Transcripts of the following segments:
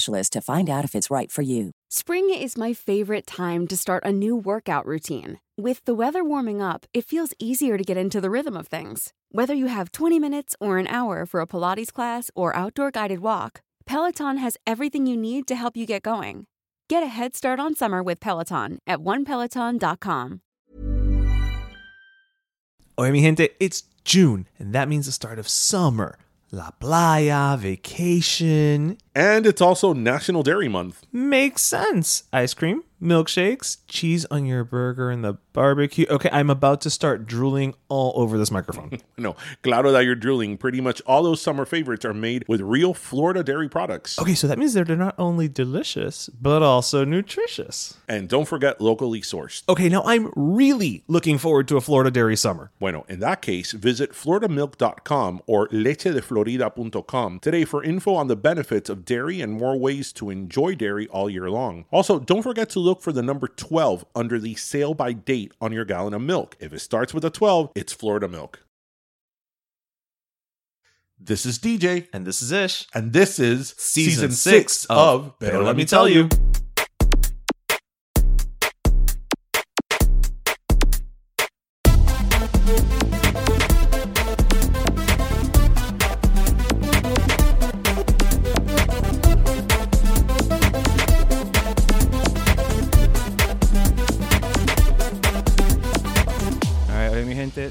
to find out if it's right for you. Spring is my favorite time to start a new workout routine. With the weather warming up, it feels easier to get into the rhythm of things. Whether you have 20 minutes or an hour for a Pilates class or outdoor guided walk, Peloton has everything you need to help you get going. Get a head start on summer with Peloton at onepeloton.com. Oye, mi gente, it's June, and that means the start of summer. La playa, vacation. And it's also National Dairy Month. Makes sense. Ice cream, milkshakes, cheese on your burger, and the barbecue. Okay, I'm about to start drooling all over this microphone. No, claro that you're drooling. Pretty much all those summer favorites are made with real Florida dairy products. okay, so that means they're not only delicious, but also nutritious. And don't forget locally sourced. Okay, now I'm really looking forward to a Florida dairy summer. Bueno, in that case, visit floridamilk.com or lechedeflorida.com today for info on the benefits of dairy and more ways to enjoy dairy all year long. Also, don't forget to look for the number 12 under the sale by date on your gallon of milk. If it starts with a 12, it's Florida milk. This is DJ, And this is Ish. and this is Season six of Pero Let Me Tell You. All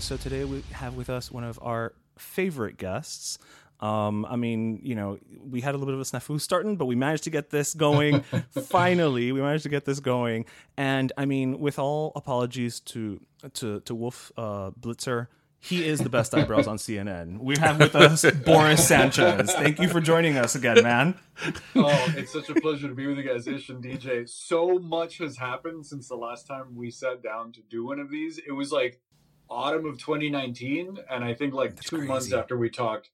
So today we have with us one of our favorite guests. Um, I mean, you know, we had a little bit of a snafu starting, but we managed to get this going. Finally, we managed to get this going. And I mean, with all apologies to to to Wolf uh, Blitzer, he is the best eyebrows on CNN. We have with us Boris Sanchez. Thank you for joining us again, man. Oh, it's such a pleasure to be with you guys, Ish and DJ. So much has happened since the last time we sat down to do one of these. It was like autumn of 2019, and I think like two months after we talked,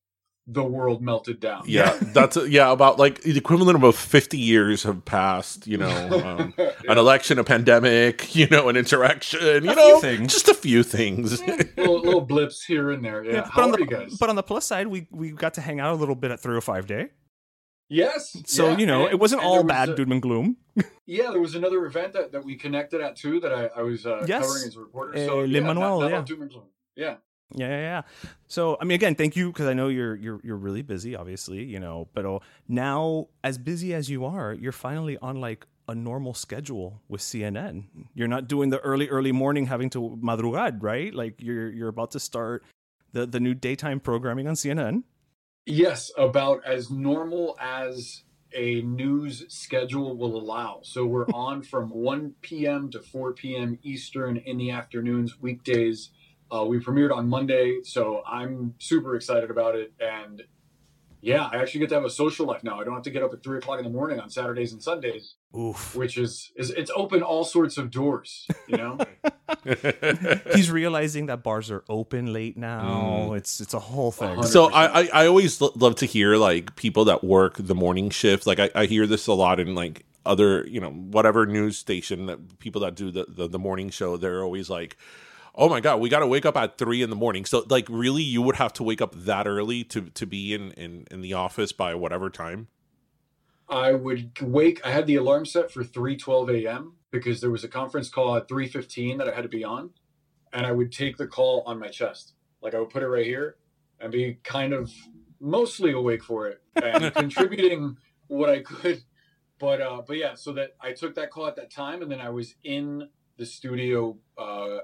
the world melted down. Yeah, that's yeah. About like the equivalent of about fifty years have passed. You know, um, an election, a pandemic. You know, an interaction. You A know, things. just a few things. little, little blips here and there. Yeah. but How on are the you guys? but on the plus side, we we got to hang out a little bit at 305 Day. Yes. So yeah, you know, and- it wasn't all was bad a- doom and gloom. Yeah, there was another event that, that we connected at too that I, I was uh, Yes. covering as a reporter. So Le yeah, Manuel, not all yeah. doom and gloom. Yeah. Yeah, yeah, yeah. So, I mean, again, thank you because I know you're you're you're really busy, obviously, you know. But uh, now, as busy as you are, you're finally on like a normal schedule with CNN. You're not doing the early early morning having to madrugad, right? Like you're you're about to start the the new daytime programming on CNN. Yes, about as normal as a news schedule will allow. So we're on from 1 p.m. to 4 p.m. Eastern in the afternoons, weekdays. Uh, we premiered on Monday, so I'm super excited about it. And yeah, I actually get to have a social life now. I don't have to get up at three o'clock in the morning on Saturdays and Sundays, Oof. which is, is it's open all sorts of doors, you know? He's realizing that bars are open late now. It's it's a whole thing. Uh-huh. So I, I, I always lo- love to hear like people that work the morning shift. Like I, I hear this a lot in like other you know whatever news station that people that do the, the the morning show they're always like oh my god we got to wake up at three in the morning so like really you would have to wake up that early to to be in in in the office by whatever time I would wake. I had the alarm set for three twelve a.m. because there was a conference call at three fifteen that I had to be on, and I would take the call on my chest. Like I would put it right here and be kind of mostly awake for it and contributing what I could. But uh, but yeah, so that I took that call at that time, and then I was in the studio uh,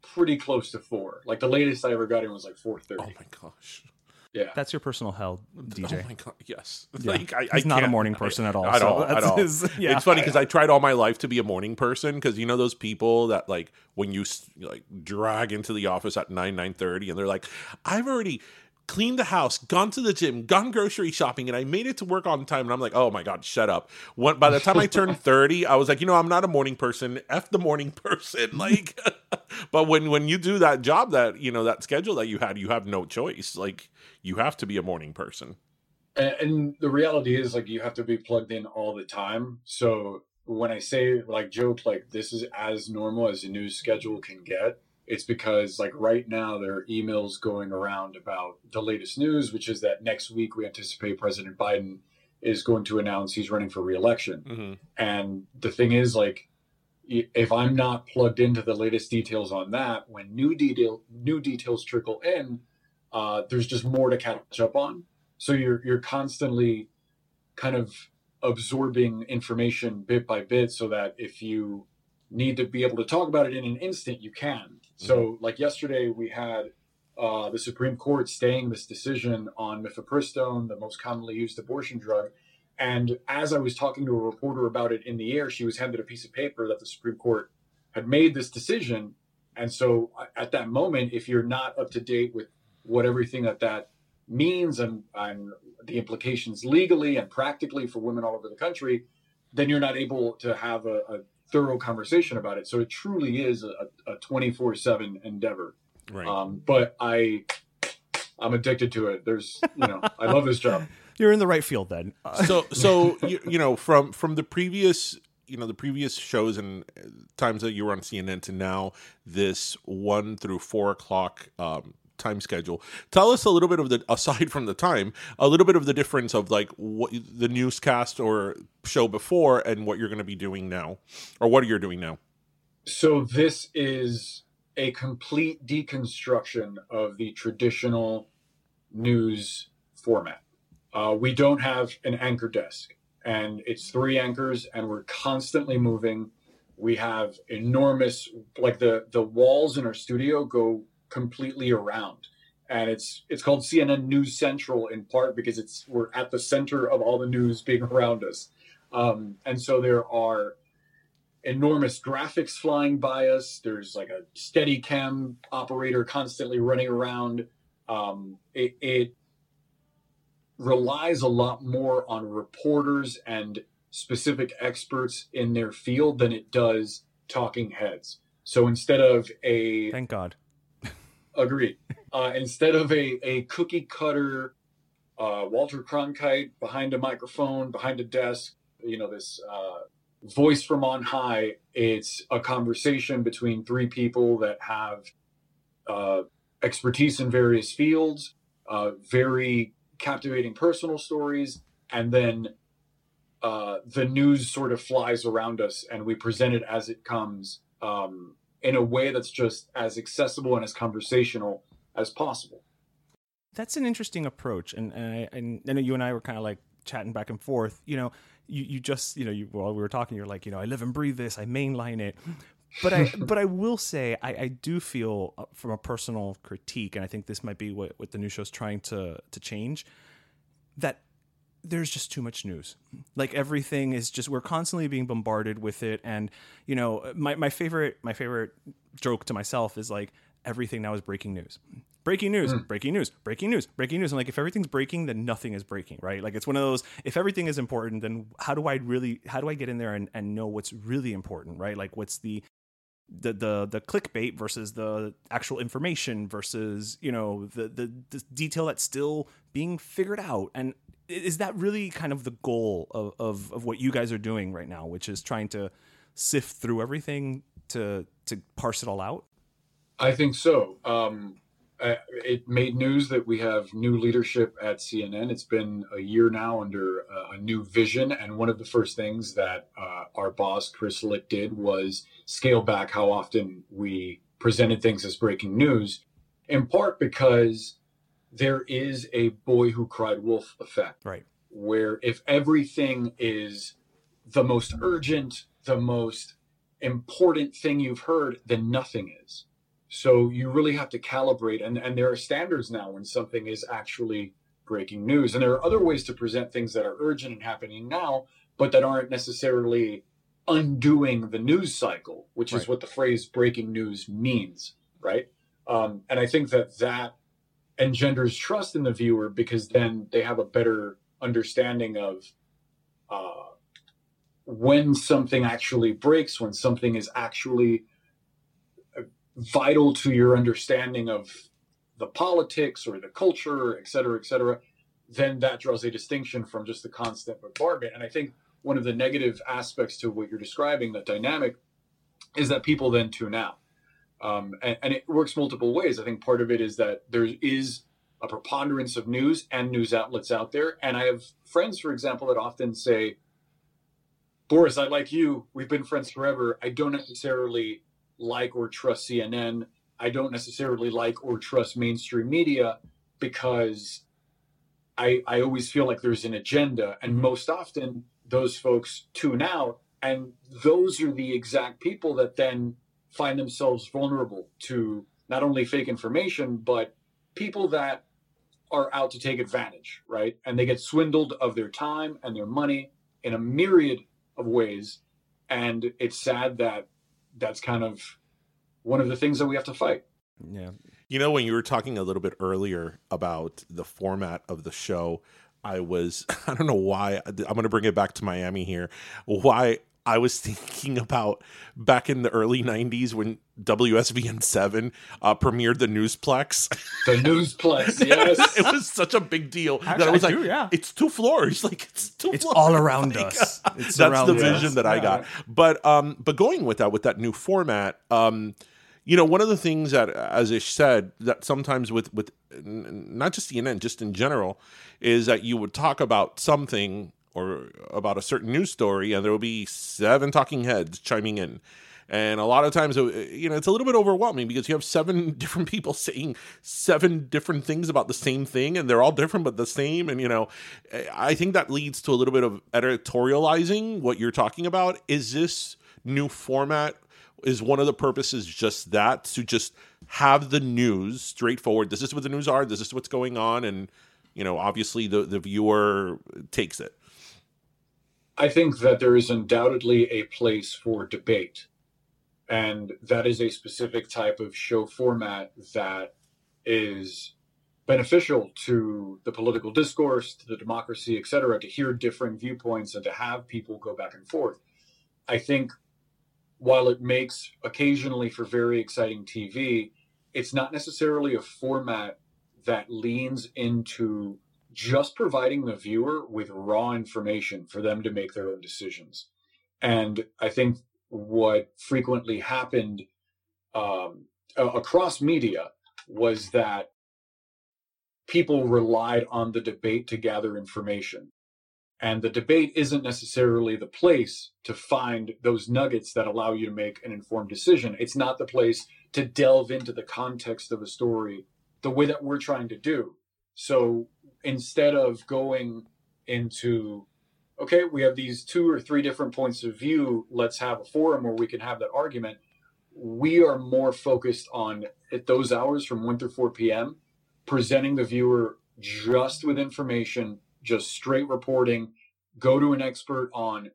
pretty close to four. Like the latest I ever got in was like four thirty. oh my gosh Yeah, That's your personal hell, DJ. Oh my god! Yes, Yeah. like I, He's I not a morning person at all, At so all, at all. his- yeah. It's funny because I tried all my life to be a morning person because you know those people that like when you s- like drag into the office at nine nine thirty and they're like, I've already cleaned the house, gone to the gym, gone grocery shopping, and I made it to work on time. And I'm like, oh my god, shut up. When, by the time I turned thirty, I was like, you know, I'm not a morning person. F the morning person. Like, but when when you do that job that you know that schedule that you had, you have no choice. Like, you have to be a morning person. and, and the reality is like you have to be plugged in all the time so when i say like joke like this is as normal as a news schedule can get it's because like right now there are emails going around about the latest news which is that next week we anticipate president biden is going to announce he's running for reelection hmm and the thing is, like, if I'm not plugged into the latest details on that, when new detail new details trickle in, uh, there's just more to catch up on. So you're you're constantly kind of absorbing information bit by bit, so that if you need to be able to talk about it in an instant, you can. So, like yesterday, we had uh, the Supreme Court staying this decision on mifepristone, the most commonly used abortion drug. And as I was talking to a reporter about it in the air, she was handed a piece of paper that the Supreme Court had made this decision. And so at that moment, if you're not up to date with what everything that that means and, and the implications legally and practically for women all over the country, then you're not able to have a, a thorough conversation about it. So it truly is a 24 7 endeavor. Right. Um, but I, I'm addicted to it. There's, you know, I love this job. You're in the right field then. Uh, so so you, you know from from the previous you know the previous shows and uh, times that you were on CNN to now this one through four o'clock um, time schedule. Tell us a little bit of the aside from the time, a little bit of the difference of like what the newscast or show before and what you're going to be doing now, or what you're doing now. So this is a complete deconstruction of the traditional news format. Uh, we don't have an anchor desk, and it's three anchors, and we're constantly moving. We have enormous, like the the walls in our studio go completely around, and it's it's called CNN News Central in part because it's we're at the center of all the news being around us, um, and so there are enormous graphics flying by us. There's like a steady cam operator constantly running around. Um, it, it relies a lot more on reporters and specific experts in their field than it does talking heads. So instead of a Thank God. Agreed. Uh, instead of a, a cookie cutter uh, Walter Cronkite behind a microphone, behind a desk, you know, this uh, voice from on high, it's a conversation between three people that have uh, expertise in various fields, uh, very captivating personal stories, and then uh, the news sort of flies around us and we present it as it comes. Um, in a way that's just as accessible and as conversational as possible. That's an interesting approach, and and I, and I know you and I were kind of like chatting back and forth. You know, you you just you know you while we were talking, you're like, you know, I live and breathe this, I mainline it. But I but I will say I, I do feel uh, from a personal critique, and I think this might be what what the new show's trying to to change that there's just too much news. Like everything is just we're constantly being bombarded with it and you know my my favorite my favorite joke to myself is like everything now is breaking news. Breaking news, mm. breaking news, breaking news, breaking news. And like if everything's breaking, then nothing is breaking, right? Like it's one of those if everything is important, then how do I really how do I get in there and, and know what's really important, right? Like what's the the the the clickbait versus the actual information versus you know the the, the detail that's still being figured out and is that really kind of the goal of, of, of what you guys are doing right now, which is trying to sift through everything to to parse it all out? I think so. Um, it made news that we have new leadership at CNN. It's been a year now under uh, a new vision, and one of the first things that uh, our boss Chris Licht did was scale back how often we presented things as breaking news. In part because there is a boy who cried wolf effect. Right. Where if everything is the most urgent, the most important thing you've heard, then nothing is. So you really have to calibrate and, and there are standards now when something is actually breaking news. And there are other ways to present things that are urgent and happening now, but that aren't necessarily undoing the news cycle, which right. is what the phrase breaking news means, right? Um, and I think that that engenders trust in the viewer because then they have a better understanding of uh, when something actually breaks, when something is actually uh, vital to your understanding of the politics or the culture, et cetera, et cetera, then that draws a distinction from just the constant bombardment. And I think one of the negative aspects to what you're describing, that dynamic, is that people then tune out. Um, and, and, it works multiple ways. I think part of it is that there is a preponderance of news and news outlets out there. And I have friends, for example, that often say, Boris, I like you. We've been friends forever. I don't necessarily like or trust CNN. I don't necessarily like or trust mainstream media because I, I always feel like there's an agenda. And mm-hmm. most often, those folks tune out. And those are the exact people that then find themselves vulnerable to not only fake information, but people that are out to take advantage, right? And they get swindled of their time and their money in a myriad of ways. And it's sad that that's kind of one of the things that we have to fight. Yeah. You know, when you were talking a little bit earlier about the format of the show, I was, I don't know why, I'm going to bring it back to Miami here. Why I was thinking about back in the early 90s when WSVN 7 uh, premiered the Newsplex. The Newsplex, yes. it was such a big deal Actually, that I was I like, do, yeah. it's two floors. Like, it's two it's floors. all around like, us. It's that's around the vision us. that I got. But, um, but going with that, with that new format, um, you know, one of the things that, as Ish said, that sometimes with, with not just CNN, just in general, is that you would talk about something or about a certain news story, and there will be seven talking heads chiming in. And a lot of times, you know, it's a little bit overwhelming because you have seven different people saying seven different things about the same thing, and they're all different but the same. And you know, I think that leads to a little bit of editorializing what you're talking about. Is this new format? Is one of the purposes just that to just have the news straightforward? This is what the news are. This is what's going on, and you know, obviously the the viewer takes it. I think that there is undoubtedly a place for debate. And that is a specific type of show format that is beneficial to the political discourse, to the democracy, et cetera, to hear different viewpoints and to have people go back and forth. I think while it makes occasionally for very exciting TV, it's not necessarily a format that leans into just providing the viewer with raw information for them to make their own decisions. And I think what frequently happened um, across media was that people relied on the debate to gather information. And the debate isn't necessarily the place to find those nuggets that allow you to make an informed decision. It's not the place to delve into the context of a story the way that we're trying to do. So instead of going into okay we have these two or three different points of view let's have a forum where we can have that argument. We are more focused on at those hours from 1 through 4 p.m presenting the viewer just with information just straight reporting. Go to an expert on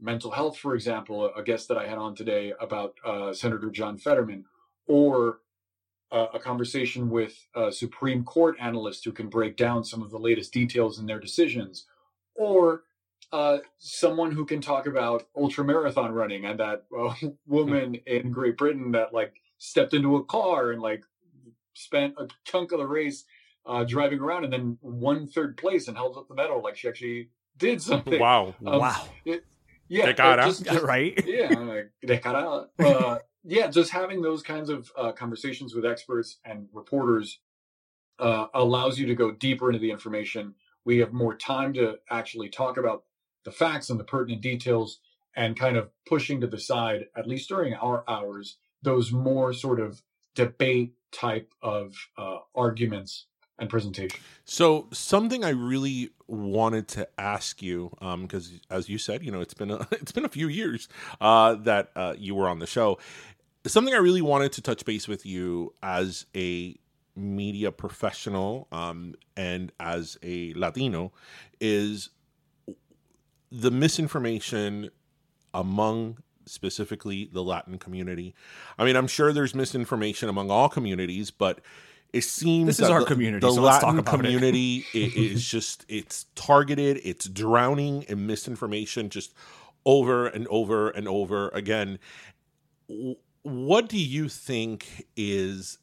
mental health for example a guest that i had on today about uh, senator john fetterman or uh, a conversation with a Supreme Court analyst who can break down some of the latest details in their decisions, or uh, someone who can talk about ultra marathon running and that uh, woman in Great Britain that like stepped into a car and like spent a chunk of the race uh, driving around and then won third place and held up the medal like she actually did something. Wow. Um, wow. It, yeah, De cara. uh, just- just- right? yeah, like, de cara. Yeah, just having those kinds of uh, conversations with experts and reporters uh, allows you to go deeper into the information. We have more time to actually talk about the facts and the pertinent details and kind of pushing to the side, at least during our hours, those more sort of debate type of uh, arguments and presentation. So something I really wanted to ask you, because as you said, you know, it's been a, it's been a few years uh, that uh, you were on the show. Something I really wanted to touch base with you as a media professional um, and as a Latino is the misinformation among specifically the Latin community. I mean, I'm sure there's misinformation among all communities, but it seems This is that our the, community, The so let's talk Latin community i- is just it's targeted, it's drowning in misinformation just over and over and over again. W- What do you think is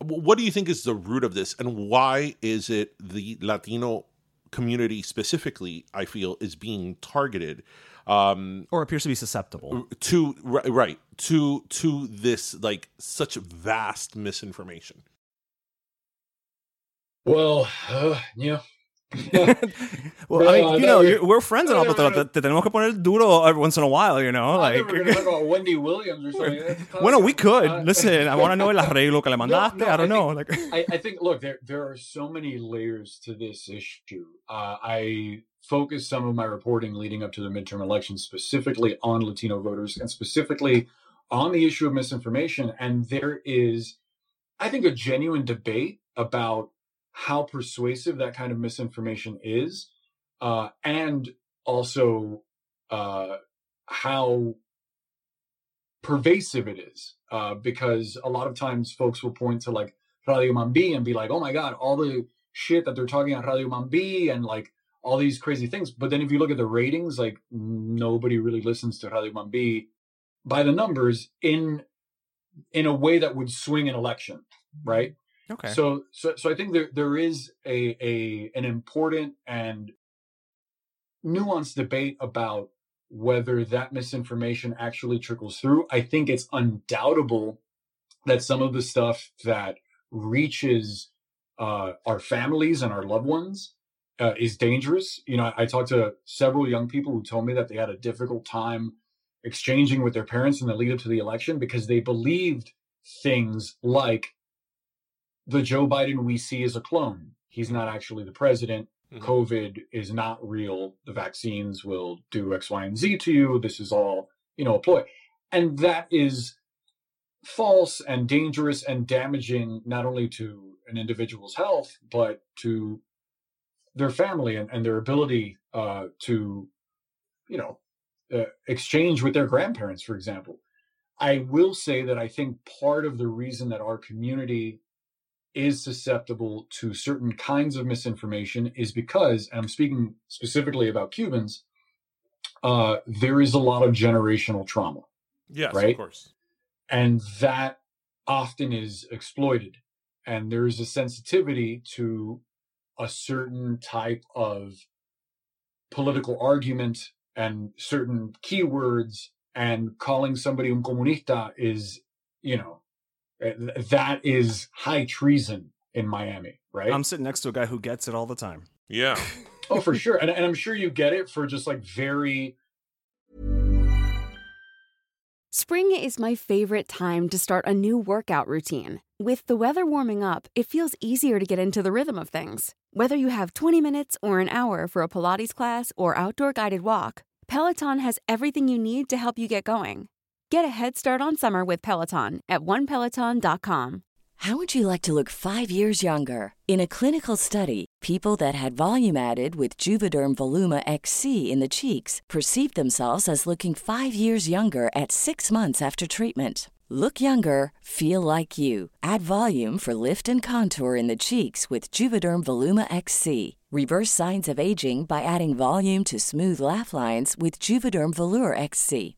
what do you think is the root of this and why is it the Latino community specifically I feel is being targeted um Or appears to be susceptible. to ri- right to to this like such vast misinformation Well, uh, yeah. well, No, I mean, you know, you're, we're friends and all, No, but no, te, no. te tenemos que poner duro every once in a while, you know? Like, were to talk about Wendy Williams or something. Bueno, we could. Uh, Listen, I want to know el arreglo que le mandaste. no, I don't I know. Like, I, I think look there there are so many layers to this issue. Uh, I focused some of my reporting leading up to the midterm elections specifically on Latino voters and specifically on the issue of misinformation. And there is, I think, a genuine debate about how persuasive that kind of misinformation is, uh, and also uh, how pervasive it is. Uh, because a lot of times folks will point to like Radio Mambi and be like, oh my God, all the shit that they're talking on Radio Mambi and like all these crazy things. But then if you look at the ratings, like nobody really listens to Radio Mambi by the numbers in in a way that would swing an election, right? Okay. So so so I think there there is a a an important and nuanced debate about whether that misinformation actually trickles through. I think it's undoubtable that some of the stuff that reaches uh, our families and our loved ones uh, is dangerous. You know, I, I talked to several young people who told me that they had a difficult time exchanging with their parents in the lead up to the election because they believed things like the Joe Biden we see is a clone. He's not actually the president. Mhm. COVID is not real. The vaccines will do X, Y, and Z to you. This is all, you know, a ploy. And that is false and dangerous and damaging not only to an individual's health, but to their family and, and their ability uh, to, you know, uh, exchange with their grandparents, for example. I will say that I think part of the reason that our community is susceptible to certain kinds of misinformation is because, and I'm speaking specifically about Cubans, uh, there is a lot of generational trauma, yes Right? of course and that often is exploited. And there is a sensitivity to a certain type of political argument and certain keywords, and calling somebody un comunista is, you know, Eh, that is high treason in Miami, right? I'm sitting next to a guy who gets it all the time. yeah oh, for sure. And, and I'm sure you get it for just like very Spring is my favorite time to start a new workout routine. With the weather warming up, it feels easier to get into the rhythm of things. Whether you have 20 minutes or an hour for a Pilates class or outdoor guided walk, Peloton has everything you need to help you get going. Get a head start on summer with Peloton at onepeloton.com. How would you like to look five years younger? In a clinical study, people that had volume added with Juvederm Voluma XC in the cheeks perceived themselves as looking five years younger at six months after treatment. Look younger, feel like you. Add volume for lift and contour in the cheeks with Juvederm Voluma XC. Reverse signs of aging by adding volume to smooth laugh lines with Juvederm Volure XC.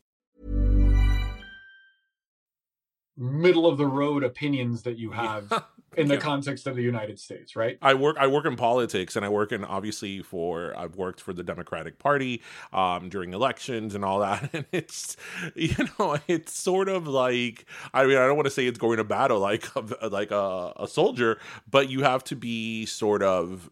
Middle of the road opinions that you have in the context of the United States, right? I work I work in politics and I work in obviously for I've worked for the Democratic Party um, during elections and all that. And it's you know it's sort of like I mean I don't want to say it's going to battle like like a, a soldier but you have to be sort of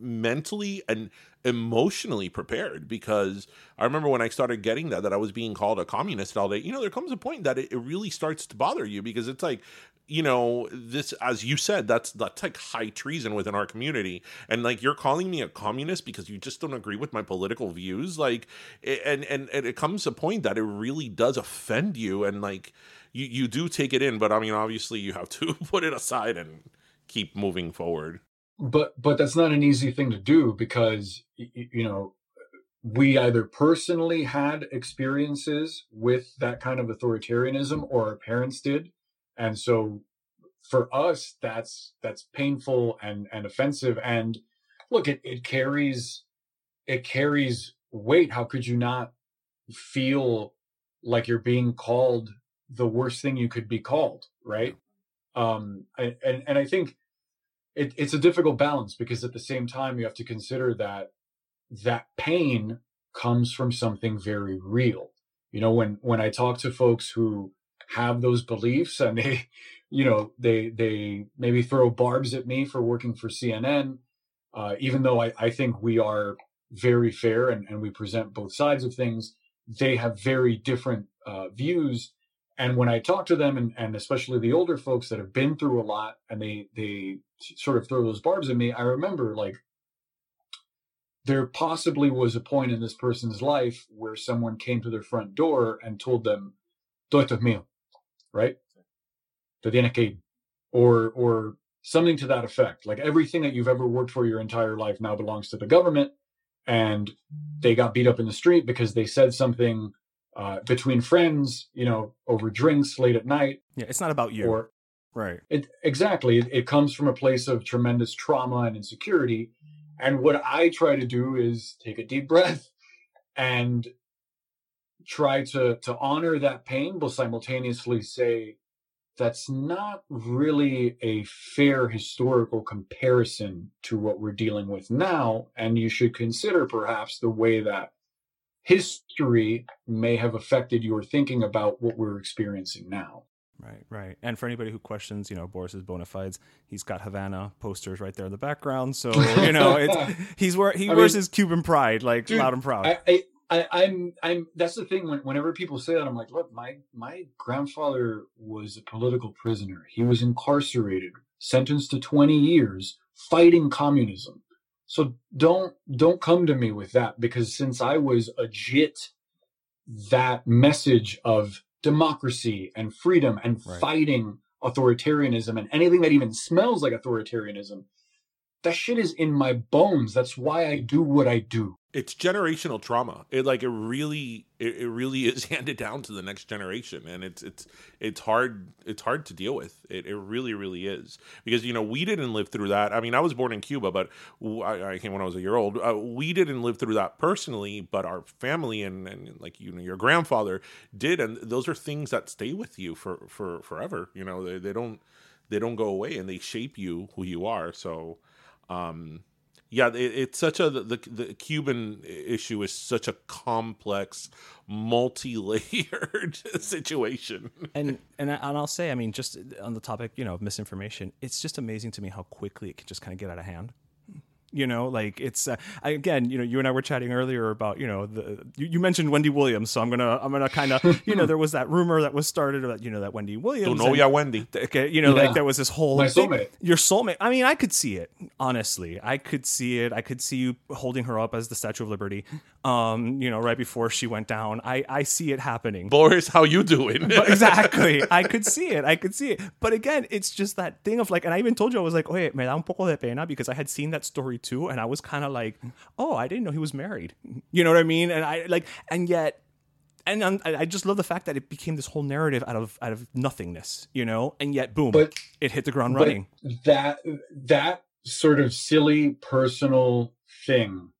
mentally and emotionally prepared because I remember when I started getting that that I was being called a communist all day. You know, there comes a point that it, it really starts to bother you because it's like, you know, this as you said, that's that's like high treason within our community. And like you're calling me a communist because you just don't agree with my political views. Like and and, and it comes a point that it really does offend you and like you, you do take it in, but I mean obviously you have to put it aside and keep moving forward but but that's not an easy thing to do because you know we either personally had experiences with that kind of authoritarianism or our parents did. And so for us that's that's painful and and offensive. And look it, it carries it carries weight. How could you not feel like you're being called the worst thing you could be called right? Um and and i think it, it's a difficult balance because at the same time you have to consider that that pain comes from something very real. You know when when i talk to folks who have those beliefs and they you know they they maybe throw barbs at me for working for cnn uh, even though I, I think we are very fair and, and we present both sides of things they have very different uh, views and when I talk to them, and, and especially the older folks that have been through a lot, and they they sort of throw those barbs at me, I remember like there possibly was a point in this person's life where someone came to their front door and told them, "Todo esto es mío," right? Te tienes que or or something to that effect. Like everything that you've ever worked for your entire life now belongs to the government, and they got beat up in the street because they said something uh, between friends, you know, over drinks late at night. Yeah, it's not about you. Or right. It, exactly. It, it comes from a place of tremendous trauma and insecurity. And what I try to do is take a deep breath and try to to honor that pain, but simultaneously say that's not really a fair historical comparison to what we're dealing with now. And you should consider perhaps the way that history may have affected your thinking about what we're experiencing now. Right, right. And for anybody who questions, you know, Boris's bona fides, he's got Havana posters right there in the background. So, you know, it's he's where he I wears mean, his Cuban pride like dude, loud and proud. I, I, I, I'm I'm that's the thing when, whenever people say that I'm like, look, my my grandfather was a political prisoner. He was incarcerated, sentenced to 20 years fighting communism. So don't don't come to me with that because since I was a jit, that message of democracy and freedom and right. fighting authoritarianism and anything that even smells like authoritarianism, that shit is in my bones. That's why I do what I do it's generational trauma. It like it really it, it, really is handed down to the next generation and it's it's it's hard it's hard to deal with. It, it really really is. Because you know we didn't live through that. I mean i was born in cuba but i, I came when i was a year old. Uh, we didn't live through that personally but our family and, and like you know your grandfather did and those are things that stay with you for for forever. You know they, they don't they don't go away and they shape you who you are. So um yeah, it, it's such a the the Cuban issue is such a complex, multi-layered situation. And and and I'll say, I mean, just on the topic, you know, of misinformation, it's just amazing to me how quickly it can just kind of get out of hand. You know, like it's uh, again, you know, you and I were chatting earlier about, you know, the you, you mentioned Wendy Williams, so I'm gonna I'm gonna kind of, you know, there was that rumor that was started about, you know, that Wendy Williams. Tu novia and- Wendy. Okay, you know, Yeah. like there was this whole My thing- soulmate. Your soulmate. I mean, I could see it. Honestly, I could see it. I could see you holding her up as the Statue of Liberty. Um, you know, right before she went down. I I see it happening. Boris, how you doing? But exactly. I could see it. I could see it. But again, it's just that thing of like, and I even told you, I was like, oye, me da un poco de pena because I had seen that story too. And I was kind of like, oh, I didn't know he was married. You know what I mean? And I like, and yet, and I'm, I just love the fact that it became this whole narrative out of out of nothingness, you know, and yet boom, But- it hit the ground running. that that sort of silly personal thing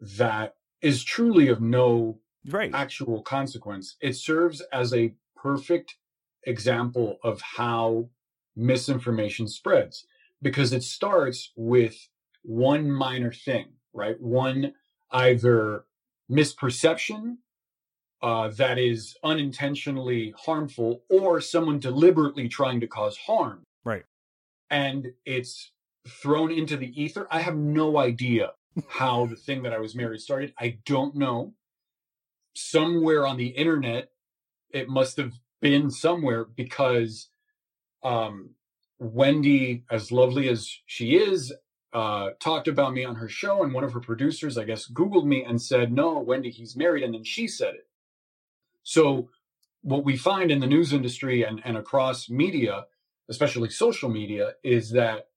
that is truly of no Right. actual consequence it serves as a perfect example of how misinformation spreads because it starts with one minor thing right one either misperception uh, that is unintentionally harmful or someone deliberately trying to cause harm Right. and it's thrown into the ether. I have no idea how the thing that I was married started. I don't know. Somewhere on the internet, it must have been somewhere because um, Wendy, as lovely as she is, uh, talked about me on her show, and one of her producers, I guess, Googled me and said, No, Wendy, he's married. And then she said it. So, what we find in the news industry and, and across media, especially social media, is that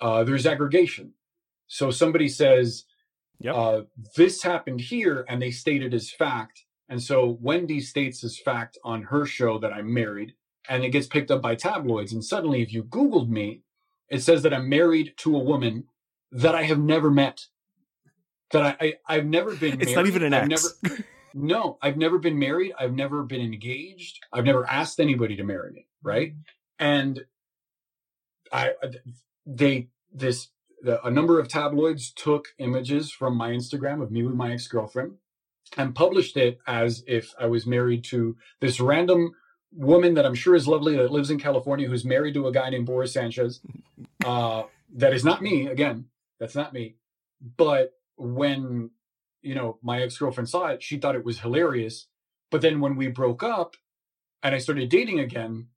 uh, there's aggregation. So somebody says, Yep. uh, this happened here, and they state it as fact. And so Wendy states as fact on her show that I'm married, and it gets picked up by tabloids. And suddenly, if you Googled me, it says that I'm married to a woman that I have never met. That I, I I've never been. it's not even an I've ex. Never, no, I've never been married. I've never been engaged. I've never asked anybody to marry me. Right. And I, they, this, the, a number of tabloids took images from my Instagram of me with my ex girlfriend and published it as if I was married to this random woman that I'm sure is lovely that lives in California who's married to a guy named Boris Sanchez. Uh, that is not me. Again, that's not me. But when you know my ex girlfriend saw it, she thought it was hilarious. But then when we broke up and I started dating again,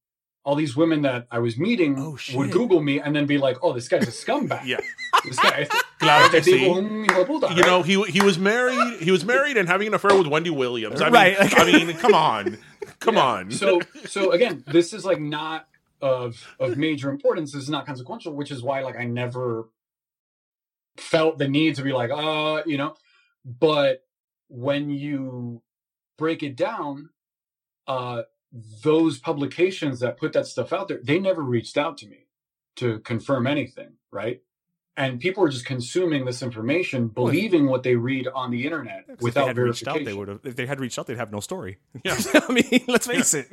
all these women that I was meeting Oh, would Google me and then be like, "Oh, this guy's a scumbag. Yeah. This guy, Claro que sí. tipo un hijo de puta, You know, he he was married. He was married and having an affair with Wendy Williams. I mean, Right, I mean, come on, come Yeah. on. So so again, this is like not of of major importance. This is not consequential, which is why like I never felt the need to be like, uh, you know. But when you break it down, uh those publications that put that stuff out there, they never reached out to me to confirm anything, right? And people are just consuming this information, believing what they read on the internet if they without reached out, verification. they would have. If they had reached out, they'd have no story. Yeah. I mean, let's face it.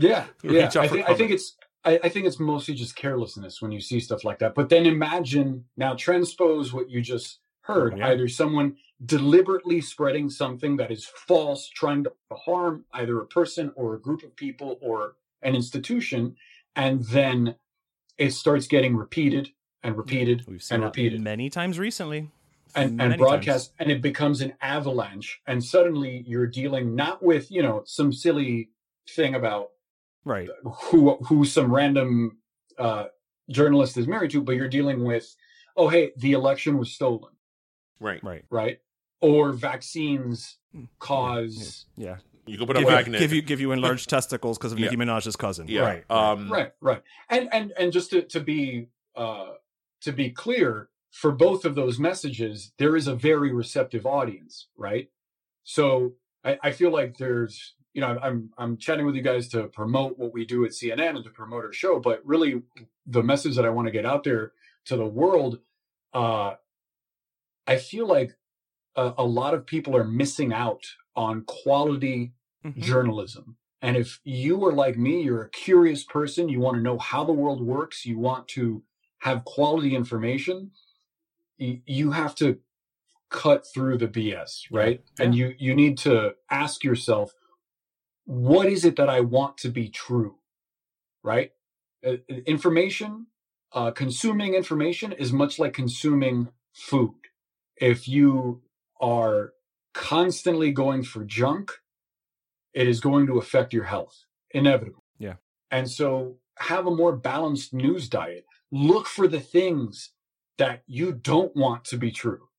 yeah yeah I think, I think it's I, I think it's mostly just carelessness when you see stuff like that but then imagine now transpose what you just heard Yeah. either someone deliberately spreading something that is false trying to harm either a person or a group of people or an institution and then it starts getting repeated and repeated We've seen and repeated many times recently. and, and broadcast and it becomes an avalanche and suddenly you're dealing not with you know some silly thing about times. Right. who who some random uh, journalist is married to, but you're dealing with, oh hey, the election was stolen, right. Right. right? Or vaccines Mm, cause Yeah. You can put a Give you, magnet. give you give you enlarged testicles because of Yeah. Nicki Minaj's cousin. yeah. Right. Um, right, right, and and and just to to be uh, to be clear, for both of those messages, there is a very receptive audience, right? So I, I feel like there's you know I'm I'm chatting with you guys to promote what we do at CNN and to promote our show, but really the message that I want to get out there to the world, uh, I feel like a, a lot of people are missing out on quality Mhm. journalism. And if you are like me, you're a curious person, you want to know how the world works, you want to have quality information, y- you have to cut through the BS, right? And you you need to ask yourself, what is it that I want to be true? Right? Uh, information, uh, consuming information is much like consuming food. If you are constantly going for junk, it is going to affect your health, inevitable. Yeah. And so have a more balanced news diet. Look for the things that you don't want to be true.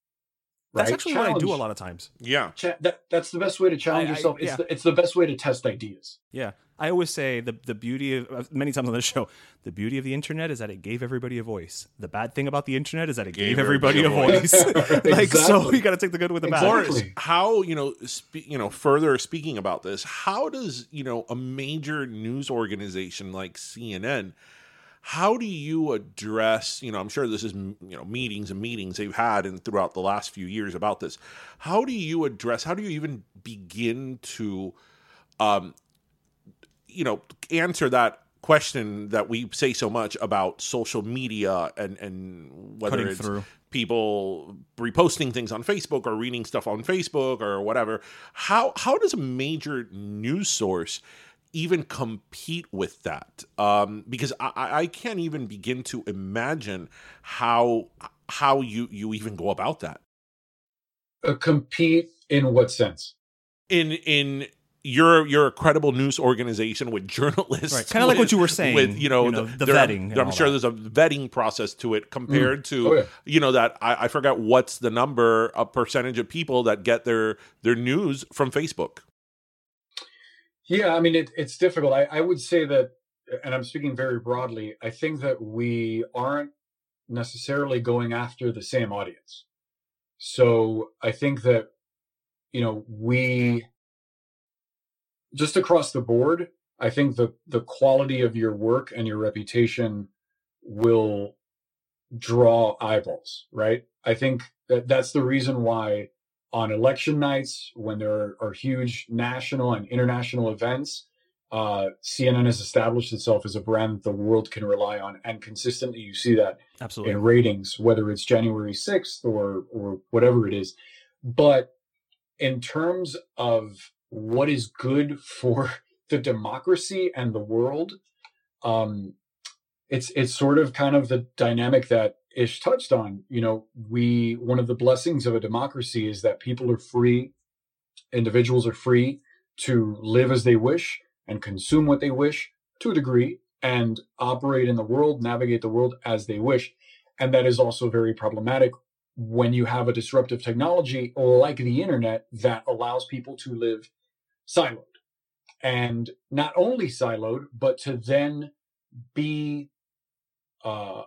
That's right? actually what I do a lot of times. Yeah. cha- that, that's the best way to challenge I- I- yourself. It's, yeah. the, it's the best way to test ideas. Yeah. I always say the the beauty of of- many times on the show, the beauty of the internet is that it gave everybody a voice. The bad thing about the internet is that it gave, Gave everybody, everybody a a voice. like so you got to take the good with the bad. Exactly. Lawrence, how you know, spe- you know, further speaking about this, how does you know a major news organization like CNN, how do you address? You know, I'm sure this is you know meetings and meetings they've had and throughout the last few years about this. How do you address? How do you even begin to, um, you know, answer that? question that we say so much about social media and and whether Cutting it's through. people reposting things on Facebook or reading stuff on Facebook or whatever. How how does a major news source even compete with that? Um, because I, I I can't even begin to imagine how how you you even go about that. Uh, compete in what sense? In in you're you're a credible news organization with journalists, Right, kinda like what you were saying, With you know, you know, the, the vetting I'm sure that. there's a vetting process to it compared to Oh, yeah. you know that I, I forget what's the number a percentage of people that get their their news from Facebook. Yeah, I mean, it, it's difficult. I, I would say that, and I'm speaking very broadly, I think that we aren't necessarily going after the same audience. So I think that, you know, we just across the board, I think the, the quality of your work and your reputation will draw eyeballs, right? I think that that's the reason why on election nights, when there are, are huge national and international events, uh, CNN has established itself as a brand that the world can rely on, and consistently you see that Absolutely. in ratings, whether it's January sixth or or whatever it is. But in terms of what is good for the democracy and the world, um, it's it's sort of kind of the dynamic that Ish touched on. You know, we one of the blessings of a democracy is that people are free, individuals are free to live as they wish and consume what they wish to a degree and operate in the world, navigate the world as they wish. And that is also very problematic when you have a disruptive technology like the internet that allows people to live siloed. And not only siloed, but to then be uh,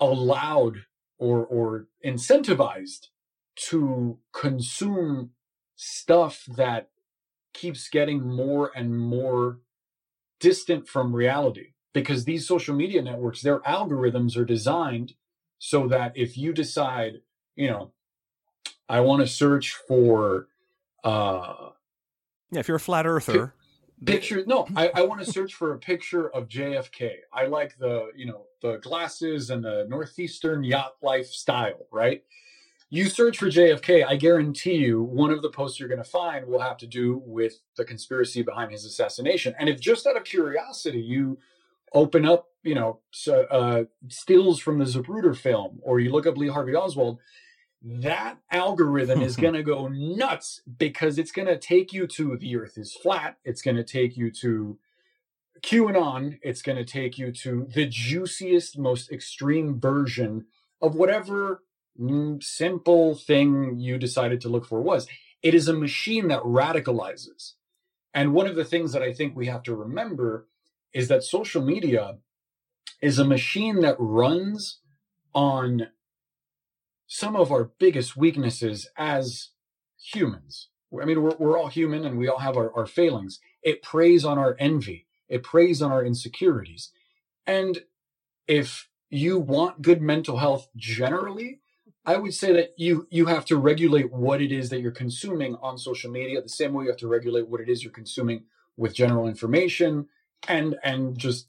allowed or or incentivized to consume stuff that keeps getting more and more distant from reality. Because these social media networks their algorithms are designed so that if you decide you know i want to search for uh yeah, if you're a flat earther, picture no i, I want to search for a picture of jfk i like the you know the glasses and the northeastern yacht life style right? You search for jfk i guarantee you one of the posts you're going to find will have to do with the conspiracy behind his assassination. And if just out of curiosity you open up you know so, uh, stills from the zapruder film or you look up lee harvey oswald that algorithm is going to go nuts because it's going to take you to the earth is flat. It's going to take you to QAnon. It's going to take you to the juiciest, most extreme version of whatever mm, simple thing you decided to look for was. It is a machine that radicalizes. And one of the things that I think we have to remember is that social media is a machine that runs on some of our biggest weaknesses as humans. I mean, we're, we're all human and we all have our, our failings. It preys on our envy, it preys on our insecurities. And if you want good mental health generally, I would say that you you have to regulate what it is that you're consuming on social media the same way you have to regulate what it is you're consuming with general information and and just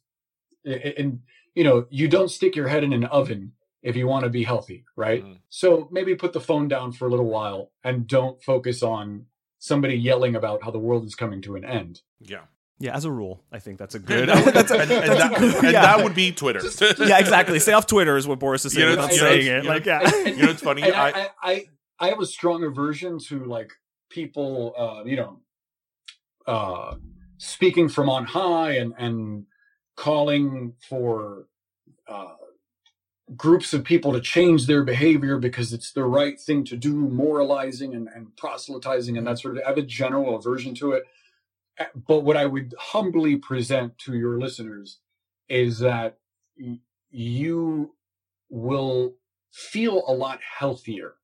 and you know you don't stick your head in an oven if you want to be healthy, right? Mhm. So maybe put the phone down for a little while and don't focus on somebody yelling about how the world is coming to an end. Yeah. Yeah, as a rule, I think that's a good. and, that's a, and that, and yeah. that would be Twitter. yeah, exactly. Stay off Twitter is what Boris is saying You know, without you know, saying you it. know, Like, yeah. you know, it's funny. I, I, I, I, I have a strong aversion to like people, uh, you know, uh, speaking from on high and and calling for uh, groups of people to change their behavior because it's the right thing to do, moralizing and, and proselytizing and that sort of. I have a general aversion to it. But what I would humbly present to your listeners is that you will feel a lot healthier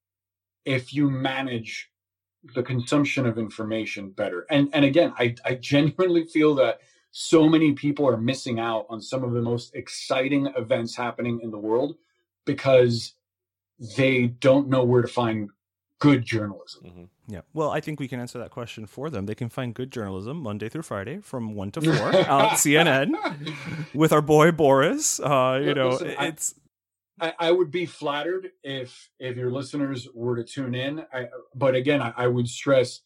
if you manage the consumption of information better. And and again, I, I genuinely feel that so many people are missing out on some of the most exciting events happening in the world because they don't know where to find good journalism. Mhm. Yeah. Well, I think we can answer that question for them. They can find good journalism Monday through Friday from 1 to 4 on CNN with our boy Boris. Uh, you know, Listen, it's I, I would be flattered if if your listeners were to tune in. I, but again, I, I would stress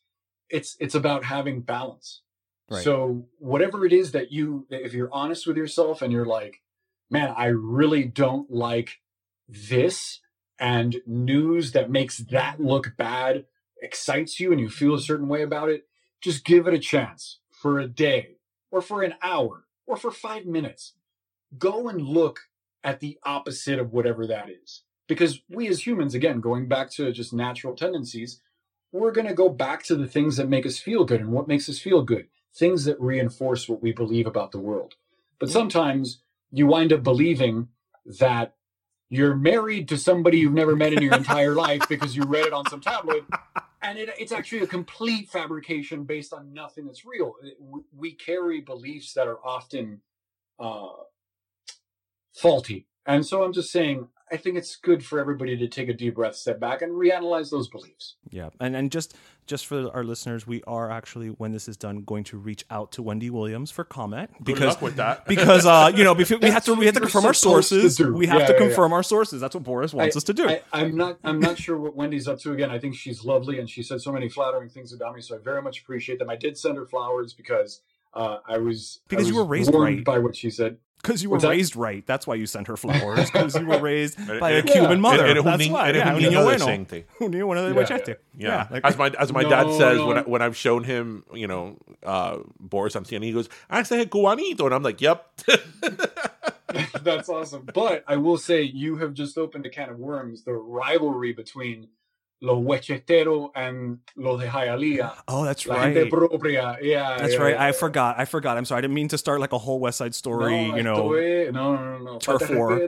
it's it's about having balance. Right. So whatever it is that you, if you're honest with yourself and you're like, man, I really don't like this, and news that makes that look bad excites you and you feel a certain way about it, just give it a chance for a day or for an hour or for five minutes. Go and look at the opposite of whatever that is. Because we as humans, again, going back to just natural tendencies, we're going to go back to the things that make us feel good and what makes us feel good, things that reinforce what we believe about the world. But sometimes you wind up believing that you're married to somebody you've never met in your entire life because you read it on some tabloid. And it, it's actually a complete fabrication based on nothing that's real. It- we- we carry beliefs that are often uh, faulty. And so I'm just saying, I think it's good for everybody to take a deep breath, step back, and reanalyze those beliefs. Yeah, and and just just for our listeners, we are actually when this is done going to reach out to Wendy Williams for comment Good because luck with that. because uh you know bef- we have to we have to confirm our sources. We have Yeah, to yeah, yeah. confirm our sources. That's what Boris wants us to do. I, I'm not. I'm not sure what Wendy's up to. Again, I think she's lovely, and she said so many flattering things about me. So I very much appreciate them. I did send her flowers because uh, I was I Because you were raised warmed right. by what she said. Because you were that? raised right. That's why you sent her flowers. Because you were raised by a Cuban mother. Era un That's ni- why. era Yeah, un un niño niño bueno. decente. Un niño bueno de Yeah, machete. Yeah, like- as my as my No, dad says no. when I, when I've shown him, you know, uh, Boris on CNN, he goes, "I said cubanito," and I'm like, "Yep." That's awesome. But I will say, you have just opened a can of worms. The rivalry between los huechetero and los de Hialeah. oh, that's La gente right. propia. Yeah, That's yeah, right. yeah. I forgot. I forgot. I'm sorry. I didn't mean to start like a whole West Side Story. No, you know. es- no, no, no, no. Turf war.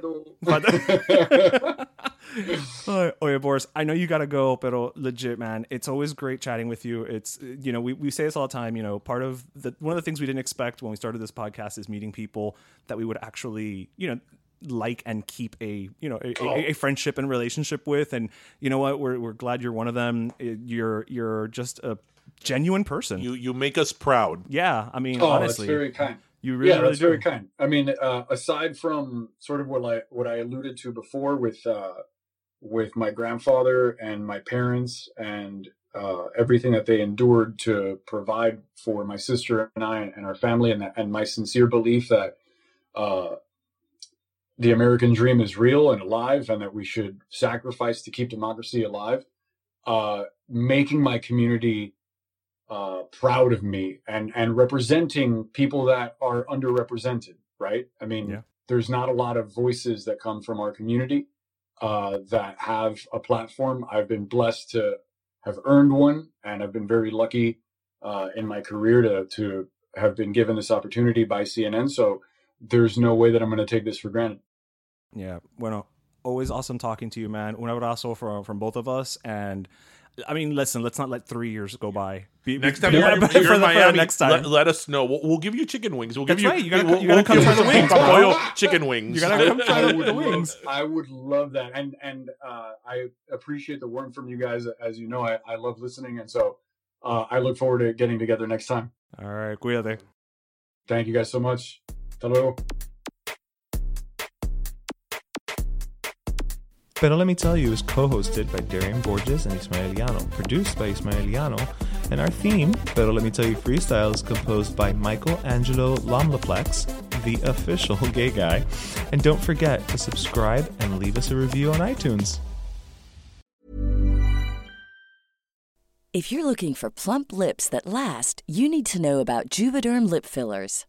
Oye, oye, Boris, I know you gotta go, pero legit, man, it's always great chatting with you. It's you know, we, we say this all the time. You know, part of the one of the things we didn't expect when we started this podcast is meeting people that we would actually, you know, like and keep a you know a, a, a friendship and relationship with. And you know what, we're we're glad you're one of them. You're you're just a genuine person. you you make us proud. yeah, I mean, oh, honestly, that's very kind. you really, yeah, really that's do. very kind. I mean, uh, aside from sort of what I what I alluded to before with uh, with my grandfather and my parents and uh, everything that they endured to provide for my sister and I and our family, and and my sincere belief that uh, the American dream is real and alive, and that we should sacrifice to keep democracy alive. Uh, making my community uh, proud of me and and representing people that are underrepresented. Right? I mean, Yeah. there's not a lot of voices that come from our community uh, that have a platform. I've been blessed to have earned one, and I've been very lucky uh, in my career to to have been given this opportunity by CNN. So there's no way that I'm going to take this for granted. Yeah. Bueno, always awesome talking to you, man. Un abrazo from from both of us. And I mean, listen, let's not let three years go by. Be, be- Next time be- you're, for you're the- in the Miami, next time. Let, let us know. We'll, we'll give you chicken wings. We'll That's give you. right. You gotta- we'll, you gotta we'll come give try the wings, Pollo bro. chicken wings. You gotta come try I the- would love, wings. I would love that, and and uh, I appreciate the warmth from you guys. As you know, I, I love listening, and so uh, I look forward to getting together next time. All right. Cuídate. Thank you guys so much. Hasta luego. Pero Let Me Tell You is co hosted by Darian Borges and Ismaeliano, produced by Ismaeliano, And our theme, Pero Let Me Tell You Freestyle, is composed by Michael Angelo Lomlaplex, the official gay guy. And don't forget to subscribe and leave us a review on iTunes. If you're looking for plump lips that last, you need to know about Juvederm lip fillers.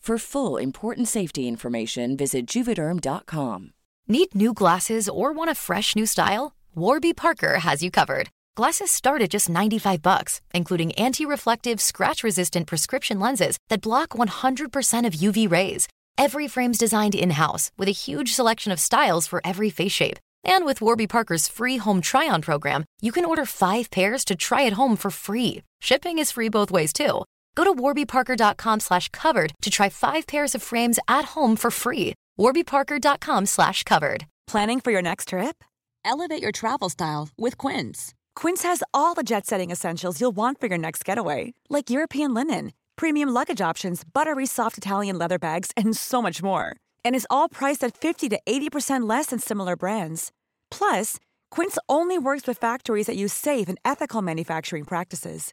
For full important safety information, visit juvederm.com. Need new glasses or want a fresh new style? Warby Parker has you covered. Glasses start at just 95 bucks, including anti-reflective, scratch-resistant prescription lenses that block 100% of UV rays. Every frame's designed in-house with a huge selection of styles for every face shape. And with Warby Parker's free home try-on program, you can order five pairs to try at home for free. Shipping is free both ways too. Go to warbyparker.com slash covered to try five pairs of frames at home for free. warbyparker.com slash covered. Planning for your next trip? Elevate your travel style with Quince. Quince has all the jet-setting essentials you'll want for your next getaway, like European linen, premium luggage options, buttery soft Italian leather bags, and so much more. And is all priced at 50 to 80% less than similar brands. Plus, Quince only works with factories that use safe and ethical manufacturing practices.